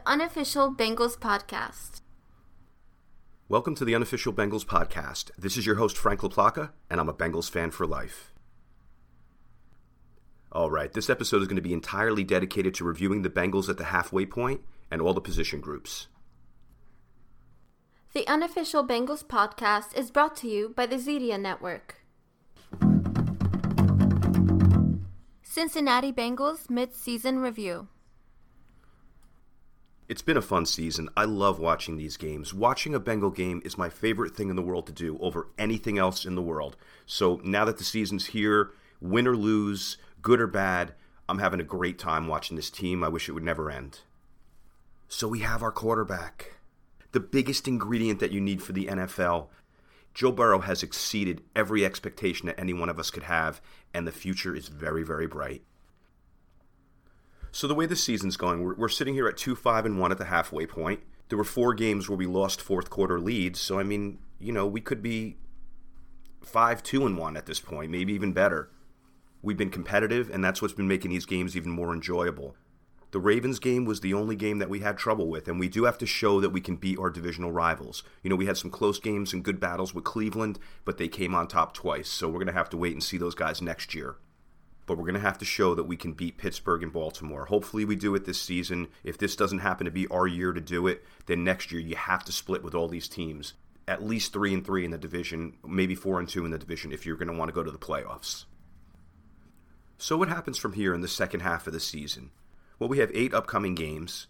the unofficial Bengals podcast. Welcome to the unofficial Bengals podcast. This is your host, Frank LaPlaca, and I'm a Bengals fan for life. All right, this episode is going to be entirely dedicated to reviewing the Bengals at the halfway point and all the position groups. The unofficial Bengals podcast is brought to you by the Zedia Network. Cincinnati Bengals mid-season review. It's been a fun season. I love watching these games. Watching a Bengal game is my favorite thing in the world to do over anything else in the world. So now that the season's here, win or lose, good or bad, I'm having a great time watching this team. I wish it would never end. So we have our quarterback. The biggest ingredient that you need for the NFL. Joe Burrow has exceeded every expectation that any one of us could have, and the future is very, very bright. So the way the season's going, we're, we're sitting here at two five and one at the halfway point. There were four games where we lost fourth quarter leads, so I mean, you know, we could be five two and one at this point, maybe even better. We've been competitive, and that's what's been making these games even more enjoyable. The Ravens game was the only game that we had trouble with, and we do have to show that we can beat our divisional rivals. You know, we had some close games and good battles with Cleveland, but they came on top twice, so we're going to have to wait and see those guys next year. But we're going to have to show that we can beat Pittsburgh and Baltimore. Hopefully, we do it this season. If this doesn't happen to be our year to do it, then next year you have to split with all these teams. At least three and three in the division, maybe four and two in the division if you're going to want to go to the playoffs. So, what happens from here in the second half of the season? Well, we have eight upcoming games,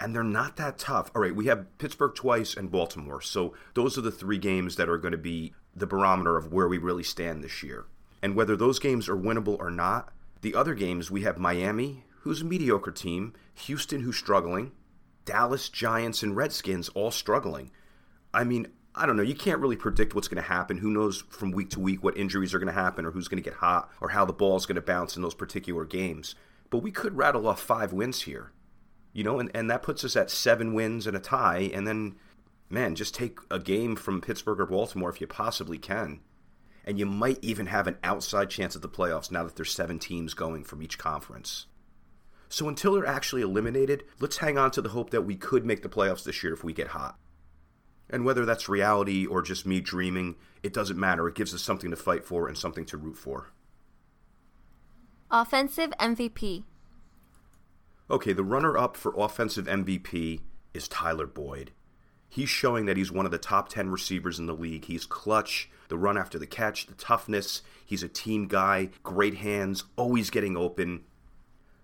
and they're not that tough. All right, we have Pittsburgh twice and Baltimore. So those are the three games that are going to be the barometer of where we really stand this year. And whether those games are winnable or not, the other games we have Miami, who's a mediocre team, Houston, who's struggling, Dallas, Giants, and Redskins all struggling. I mean, I don't know. You can't really predict what's going to happen. Who knows from week to week what injuries are going to happen or who's going to get hot or how the ball's going to bounce in those particular games. But we could rattle off five wins here, you know, and, and that puts us at seven wins and a tie. And then, man, just take a game from Pittsburgh or Baltimore if you possibly can. And you might even have an outside chance at the playoffs now that there's seven teams going from each conference. So until they're actually eliminated, let's hang on to the hope that we could make the playoffs this year if we get hot. And whether that's reality or just me dreaming, it doesn't matter. It gives us something to fight for and something to root for. Offensive MVP. Okay, the runner up for offensive MVP is Tyler Boyd. He's showing that he's one of the top 10 receivers in the league. He's clutch, the run after the catch, the toughness. He's a team guy, great hands, always getting open.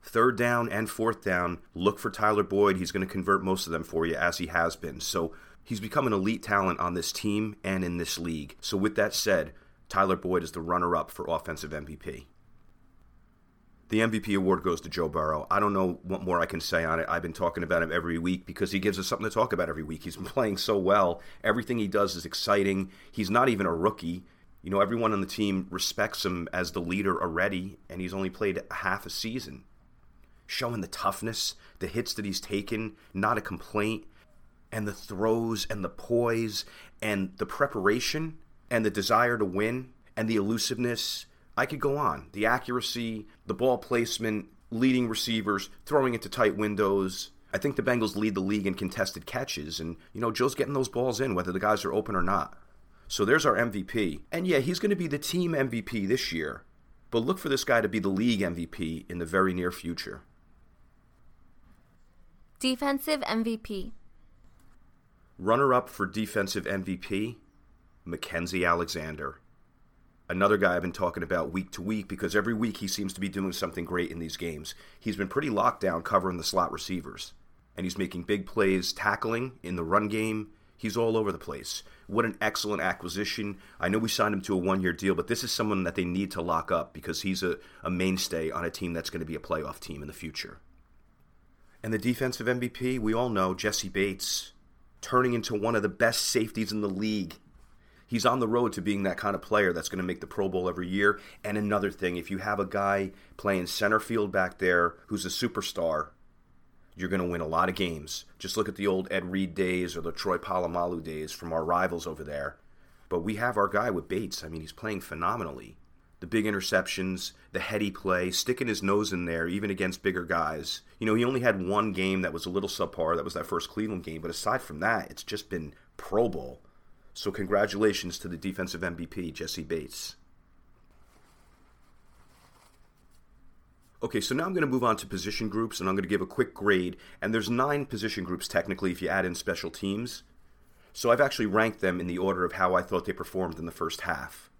Third down and fourth down, look for Tyler Boyd. He's going to convert most of them for you, as he has been. So he's become an elite talent on this team and in this league. So, with that said, Tyler Boyd is the runner up for offensive MVP the MVP award goes to Joe Burrow. I don't know what more I can say on it. I've been talking about him every week because he gives us something to talk about every week. He's been playing so well. Everything he does is exciting. He's not even a rookie. You know, everyone on the team respects him as the leader already, and he's only played half a season. Showing the toughness, the hits that he's taken, not a complaint, and the throws and the poise and the preparation and the desire to win and the elusiveness I could go on. The accuracy, the ball placement, leading receivers, throwing into tight windows. I think the Bengals lead the league in contested catches, and, you know, Joe's getting those balls in, whether the guys are open or not. So there's our MVP. And yeah, he's going to be the team MVP this year, but look for this guy to be the league MVP in the very near future. Defensive MVP. Runner up for defensive MVP, Mackensie Alexander another guy I've been talking about week to week because every week he seems to be doing something great in these games. He's been pretty locked down covering the slot receivers, and he's making big plays tackling in the run game. He's all over the place. What an excellent acquisition. I know we signed him to a one year deal, but this is someone that they need to lock up because he's a, a mainstay on a team that's going to be a playoff team in the future. And the defensive MVP, we all know Jessie Bates, turning into one of the best safeties in the league he's on the road to being that kind of player that's going to make the Pro Bowl every year. And another thing, if you have a guy playing center field back there who's a superstar, you're going to win a lot of games. Just look at the old Ed Reed days or the Troy Polamalu days from our rivals over there. But we have our guy with Bates. I mean, he's playing phenomenally. the big interceptions, the heady play, sticking his nose in there, even against bigger guys. You know, he only had one game that was a little subpar. That was that first Cleveland game. But aside from that, it's just been Pro Bowl. So congratulations to the defensive MVP, Jessie Bates. Okay, so now I'm going to move on to position groups, and I'm going to give a quick grade. And there's nine position groups technically if you add in special teams. So I've actually ranked them in the order of how I thought they performed in the first half.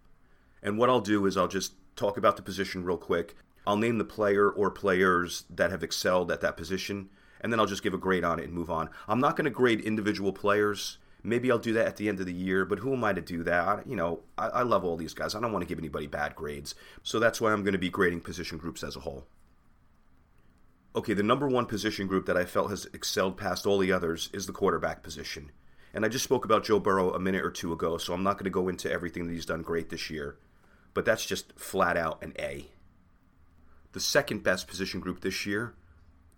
And what I'll do is I'll just talk about the position real quick. I'll name the player or players that have excelled at that position, and then I'll just give a grade on it and move on. I'm not going to grade individual players. Maybe I'll do that at the end of the year, but who am I to do that? I, you know, I, I love all these guys. I don't want to give anybody bad grades. So that's why I'm going to be grading position groups as a whole. Okay, the number one position group that I felt has excelled past all the others is the quarterback position. And I just spoke about Joe Burrow a minute or two ago, so I'm not going to go into everything that he's done great this year but that's just flat out an A. The second best position group this year,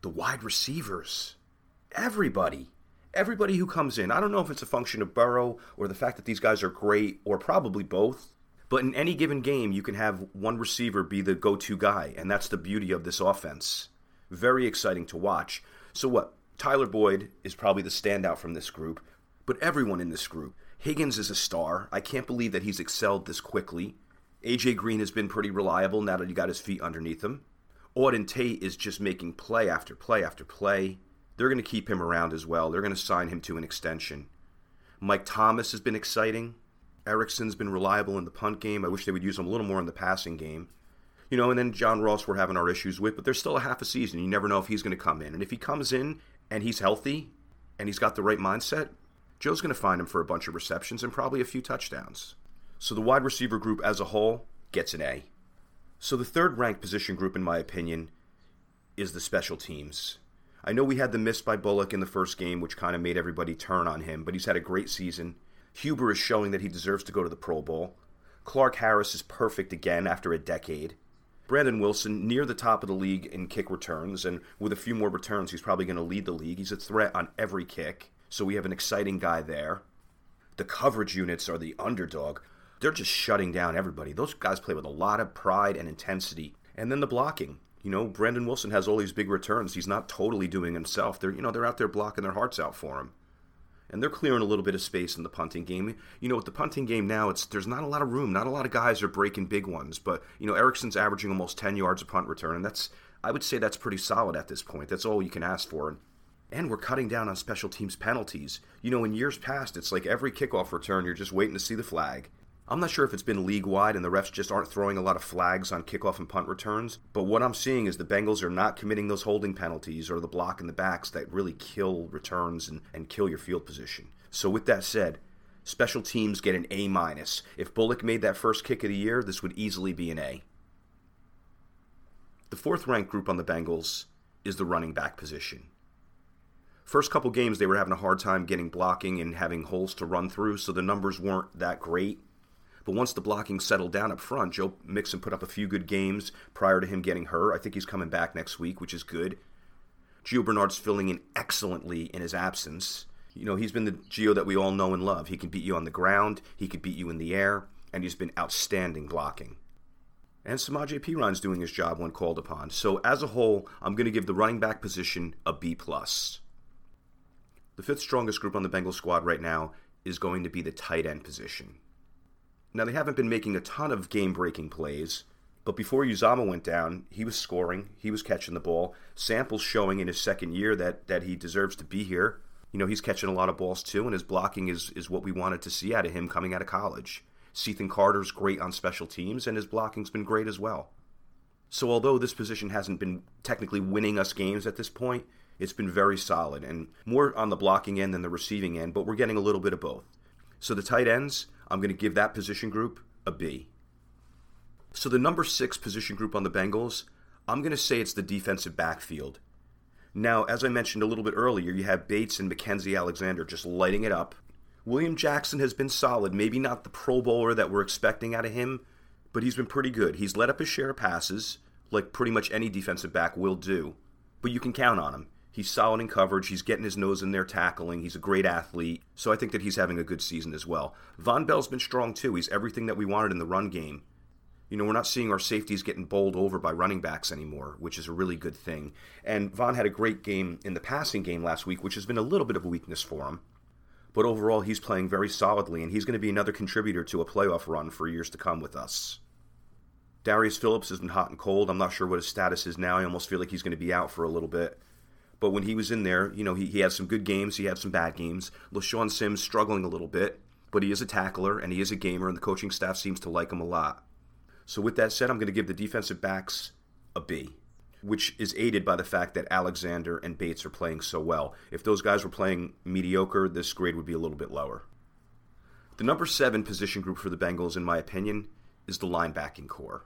the wide receivers. Everybody. Everybody who comes in. I don't know if it's a function of Burrow or the fact that these guys are great or probably both. But in any given game, you can have one receiver be the go to guy, and that's the beauty of this offense. Very exciting to watch. So, what? Tyler Boyd is probably the standout from this group, but everyone in this group. Higgins is a star. I can't believe that he's excelled this quickly. AJ Green has been pretty reliable now that he got his feet underneath him. Auden Tate is just making play after play after play. They're going to keep him around as well. They're going to sign him to an extension. Mike Thomas has been exciting. Erickson's been reliable in the punt game. I wish they would use him a little more in the passing game. You know, and then John Ross we're having our issues with, but there's still a half a season. You never know if he's going to come in. And if he comes in and he's healthy and he's got the right mindset, Joe's going to find him for a bunch of receptions and probably a few touchdowns. So the wide receiver group as a whole gets an A. So the third ranked position group, in my opinion, is the special teams. I know we had the miss by Bullock in the first game, which kind of made everybody turn on him, but he's had a great season. Huber is showing that he deserves to go to the Pro Bowl. Clark Harris is perfect again after a decade. Brandon Wilson near the top of the league in kick returns, and with a few more returns, he's probably going to lead the league. He's a threat on every kick, so we have an exciting guy there. The coverage units are the underdog they're just shutting down everybody. Those guys play with a lot of pride and intensity. And then the blocking. You know, Brandon Wilson has all these big returns. He's not totally doing himself. They're you know, they're out there blocking their hearts out for him. And they're clearing a little bit of space in the punting game. You know, with the punting game now, it's there's not a lot of room. Not a lot of guys are breaking big ones. But, you know, Erickson's averaging almost 10 yards a punt return, and that's I would say that's pretty solid at this point. That's all you can ask for. And we're cutting down on special teams penalties. You know, in years past, it's like every kickoff return, you're just waiting to see the flag. I'm not sure if it's been league wide and the refs just aren't throwing a lot of flags on kickoff and punt returns, but what I'm seeing is the Bengals are not committing those holding penalties or the block in the backs that really kill returns and, and kill your field position. So with that said, special teams get an A minus. If Bullock made that first kick of the year, this would easily be an A. The fourth ranked group on the Bengals is the running back position. First couple games, they were having a hard time getting blocking and having holes to run through, so the numbers weren't that great. But once the blocking settled down up front, Joe Mixon put up a few good games prior to him getting hurt. I think he's coming back next week, which is good. Gio Bernard's filling in excellently in his absence. You know, he's been the Gio that we all know and love. He can beat you on the ground, he could beat you in the air, and he's been outstanding blocking. And Samaje Perine's doing his job when called upon. So as a whole, I'm going to give the running back position a B plus. The fifth strongest group on the Bengals squad right now is going to be the tight end position. Now, they haven't been making a ton of game breaking plays, but before Uzomah went down, he was scoring, he was catching the ball. Sample's showing in his second year that, that he deserves to be here. You know, he's catching a lot of balls too, and his blocking is, is what we wanted to see out of him coming out of college. Cethan Carter's great on special teams, and his blocking's been great as well. So, although this position hasn't been technically winning us games at this point, it's been very solid and more on the blocking end than the receiving end, but we're getting a little bit of both. So, the tight ends, I'm going to give that position group a B. So the number six position group on the Bengals, I'm going to say it's the defensive backfield. Now, as I mentioned a little bit earlier, you have Bates and Mackensie Alexander just lighting it up. William Jackson has been solid, maybe not the Pro Bowler that we're expecting out of him, but he's been pretty good. He's let up his share of passes, like pretty much any defensive back will do, but you can count on him. He's solid in coverage. He's getting his nose in there tackling. He's a great athlete. So I think that he's having a good season as well. Vonn Bell's been strong too. He's everything that we wanted in the run game. You know, we're not seeing our safeties getting bowled over by running backs anymore, which is a really good thing. And Vonn had a great game in the passing game last week, which has been a little bit of a weakness for him. But overall, he's playing very solidly, and he's going to be another contributor to a playoff run for years to come with us. Darius Phillips has been hot and cold. I'm not sure what his status is now. I almost feel like he's going to be out for a little bit. But when he was in there, you know, he, he had some good games, he had some bad games. LeShaun Sims struggling a little bit, but he is a tackler and he is a gamer, and the coaching staff seems to like him a lot. So, with that said, I'm going to give the defensive backs a B, which is aided by the fact that Alexander and Bates are playing so well. If those guys were playing mediocre, this grade would be a little bit lower. The number seven position group for the Bengals, in my opinion, is the linebacking corps.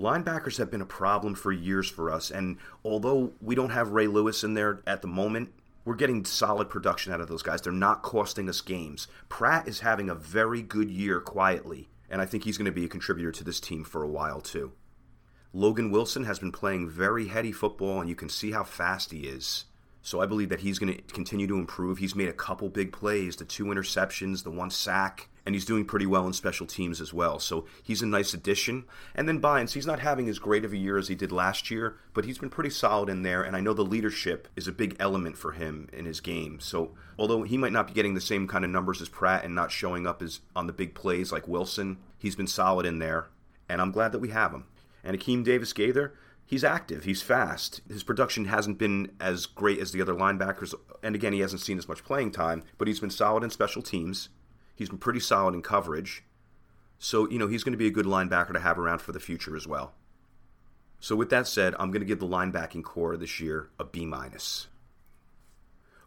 Linebackers have been a problem for years for us, and although we don't have Ray Lewis in there at the moment, we're getting solid production out of those guys. They're not costing us games. Pratt is having a very good year quietly, and I think he's going to be a contributor to this team for a while, too. Logan Wilson has been playing very heady football, and you can see how fast he is. So I believe that he's going to continue to improve. He's made a couple big plays, the two interceptions, the one sack, and he's doing pretty well in special teams as well. So he's a nice addition. And then Bynes, he's not having as great of a year as he did last year, but he's been pretty solid in there. And I know the leadership is a big element for him in his game. So although he might not be getting the same kind of numbers as Pratt and not showing up as on the big plays like Wilson, he's been solid in there. And I'm glad that we have him. And Akeem Davis Gaither, he's active, he's fast. His production hasn't been as great as the other linebackers, and again, he hasn't seen as much playing time, but he's been solid in special teams. He's been pretty solid in coverage. So, you know, he's going to be a good linebacker to have around for the future as well. So, with that said, I'm going to give the linebacking corps this year a B minus.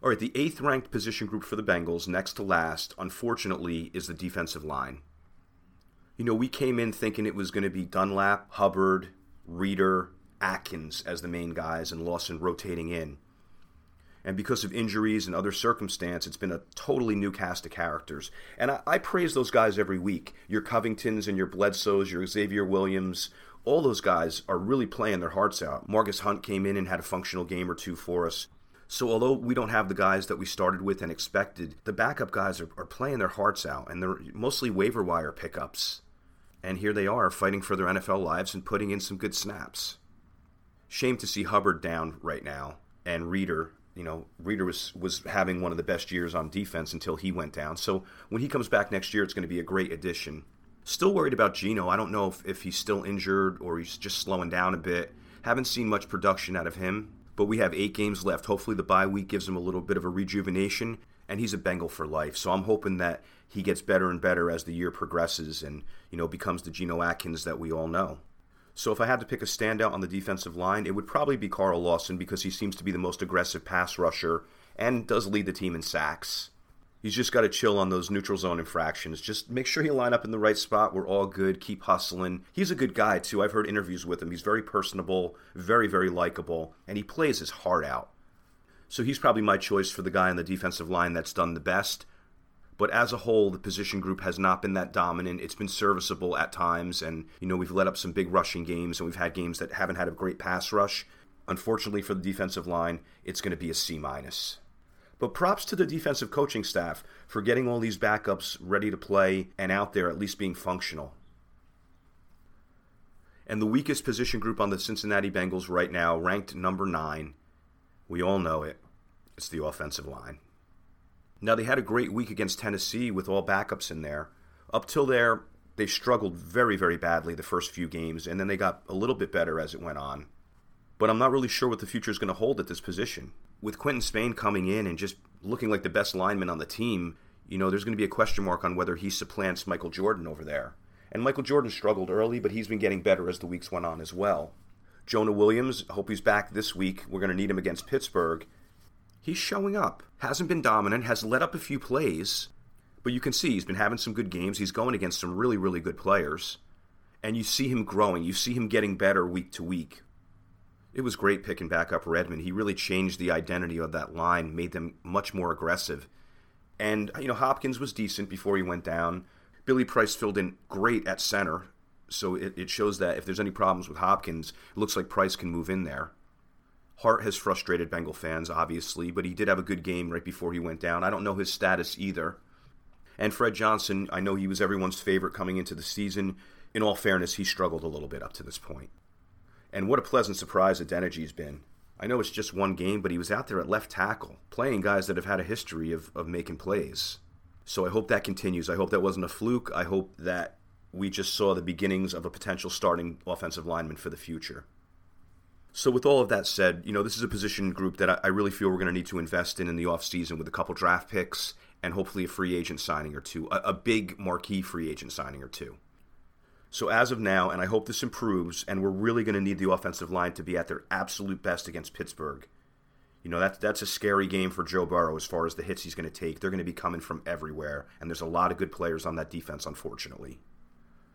All right, the eighth ranked position group for the Bengals, next to last, unfortunately, is the defensive line. You know, we came in thinking it was going to be Dunlap, Hubbard, Reader, Atkins as the main guys and Lawson rotating in. And because of injuries and other circumstance, it's been a totally new cast of characters. And I, I praise those guys every week. Your Covingtons and your Bledsoes, your Xavier Williams, all those guys are really playing their hearts out. Margus Hunt came in and had a functional game or two for us. So although we don't have the guys that we started with and expected, the backup guys are, are playing their hearts out, and they're mostly waiver wire pickups. And here they are fighting for their NFL lives and putting in some good snaps. Shame to see Hubbard down right now and Reader. You know, Reader was was having one of the best years on defense until he went down. So when he comes back next year, it's going to be a great addition. Still worried about Geno. I don't know if, if he's still injured or he's just slowing down a bit. Haven't seen much production out of him, but we have eight games left. Hopefully, the bye week gives him a little bit of a rejuvenation, and he's a Bengal for life. So I'm hoping that he gets better and better as the year progresses and, you know, becomes the Geno Atkins that we all know. So if I had to pick a standout on the defensive line, it would probably be Carl Lawson because he seems to be the most aggressive pass rusher and does lead the team in sacks. He's just got to chill on those neutral zone infractions. Just make sure you line up in the right spot. We're all good. Keep hustling. He's a good guy, too. I've heard interviews with him. He's very personable, very, very likable, and he plays his heart out. So he's probably my choice for the guy on the defensive line that's done the best. But as a whole, the position group has not been that dominant. It's been serviceable at times, and you know we've let up some big rushing games, and we've had games that haven't had a great pass rush. Unfortunately for the defensive line, it's going to be a C minus. But props to the defensive coaching staff for getting all these backups ready to play and out there at least being functional. And the weakest position group on the Cincinnati Bengals right now, ranked number nine, we all know it. It's the offensive line. Now, they had a great week against Tennessee with all backups in there. Up till there, they struggled very, very badly the first few games, and then they got a little bit better as it went on. But I'm not really sure what the future is going to hold at this position. With Quinton Spain coming in and just looking like the best lineman on the team, you know, there's going to be a question mark on whether he supplants Michael Jordan over there. And Michael Jordan struggled early, but he's been getting better as the weeks went on as well. Jonah Williams, hope he's back this week. We're going to need him against Pittsburgh he's showing up. Hasn't been dominant, has let up a few plays, but you can see he's been having some good games. He's going against some really, really good players. And you see him growing. You see him getting better week to week. It was great picking back up Redmond. He really changed the identity of that line, made them much more aggressive. And, you know, Hopkins was decent before he went down. Billy Price filled in great at center. So it, it shows that if there's any problems with Hopkins, it looks like Price can move in there. Hart has frustrated Bengal fans, obviously, but he did have a good game right before he went down. I don't know his status either. And Fred Johnson, I know he was everyone's favorite coming into the season. in all fairness, he struggled a little bit up to this point. And what a pleasant surprise Adeniji has been. I know it's just one game, but he was out there at left tackle, playing guys that have had a history of, of making plays. So I hope that continues. I hope that wasn't a fluke. I hope that we just saw the beginnings of a potential starting offensive lineman for the future. So, with all of that said, you know, this is a position group that I really feel we're going to need to invest in in the offseason with a couple draft picks and hopefully a free agent signing or two, a, a big marquee free agent signing or two. So, as of now, and I hope this improves, and we're really going to need the offensive line to be at their absolute best against Pittsburgh. You know, that's, that's a scary game for Joe Burrow as far as the hits he's going to take. They're going to be coming from everywhere, and there's a lot of good players on that defense, unfortunately.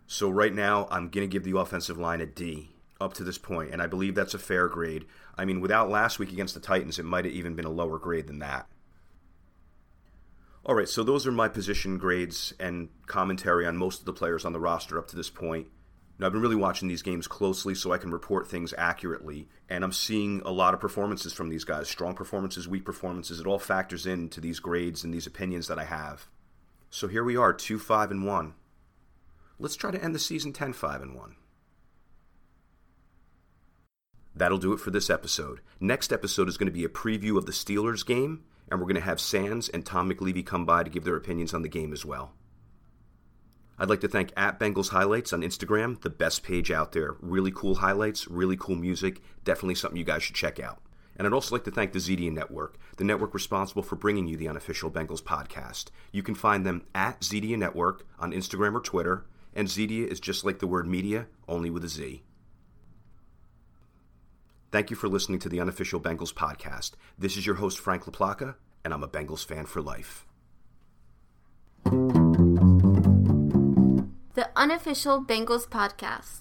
So right now, I'm going to give the offensive line a D up to this point, and I believe that's a fair grade. I mean, without last week against the Titans, it might have even been a lower grade than that. All right, so those are my position grades and commentary on most of the players on the roster up to this point. Now, I've been really watching these games closely so I can report things accurately, and I'm seeing a lot of performances from these guys strong performances, weak performances. It all factors into these grades and these opinions that I have. So here we are, 2 5 and 1. Let's try to end the season 10 5 and 1. That'll do it for this episode. Next episode is going to be a preview of the Steelers game, and we're going to have Sands and Tom McLevy come by to give their opinions on the game as well. I'd like to thank at Bengals Highlights on Instagram, the best page out there. Really cool highlights, really cool music. Definitely something you guys should check out. And I'd also like to thank the Zedia Network, the network responsible for bringing you the unofficial Bengals podcast. You can find them at Zedia Network on Instagram or Twitter, and Zedia is just like the word media, only with a Z. Thank you for listening to the unofficial Bengals podcast. This is your host, Frank LaPlaca, and I'm a Bengals fan for life. The unofficial Bengals podcast.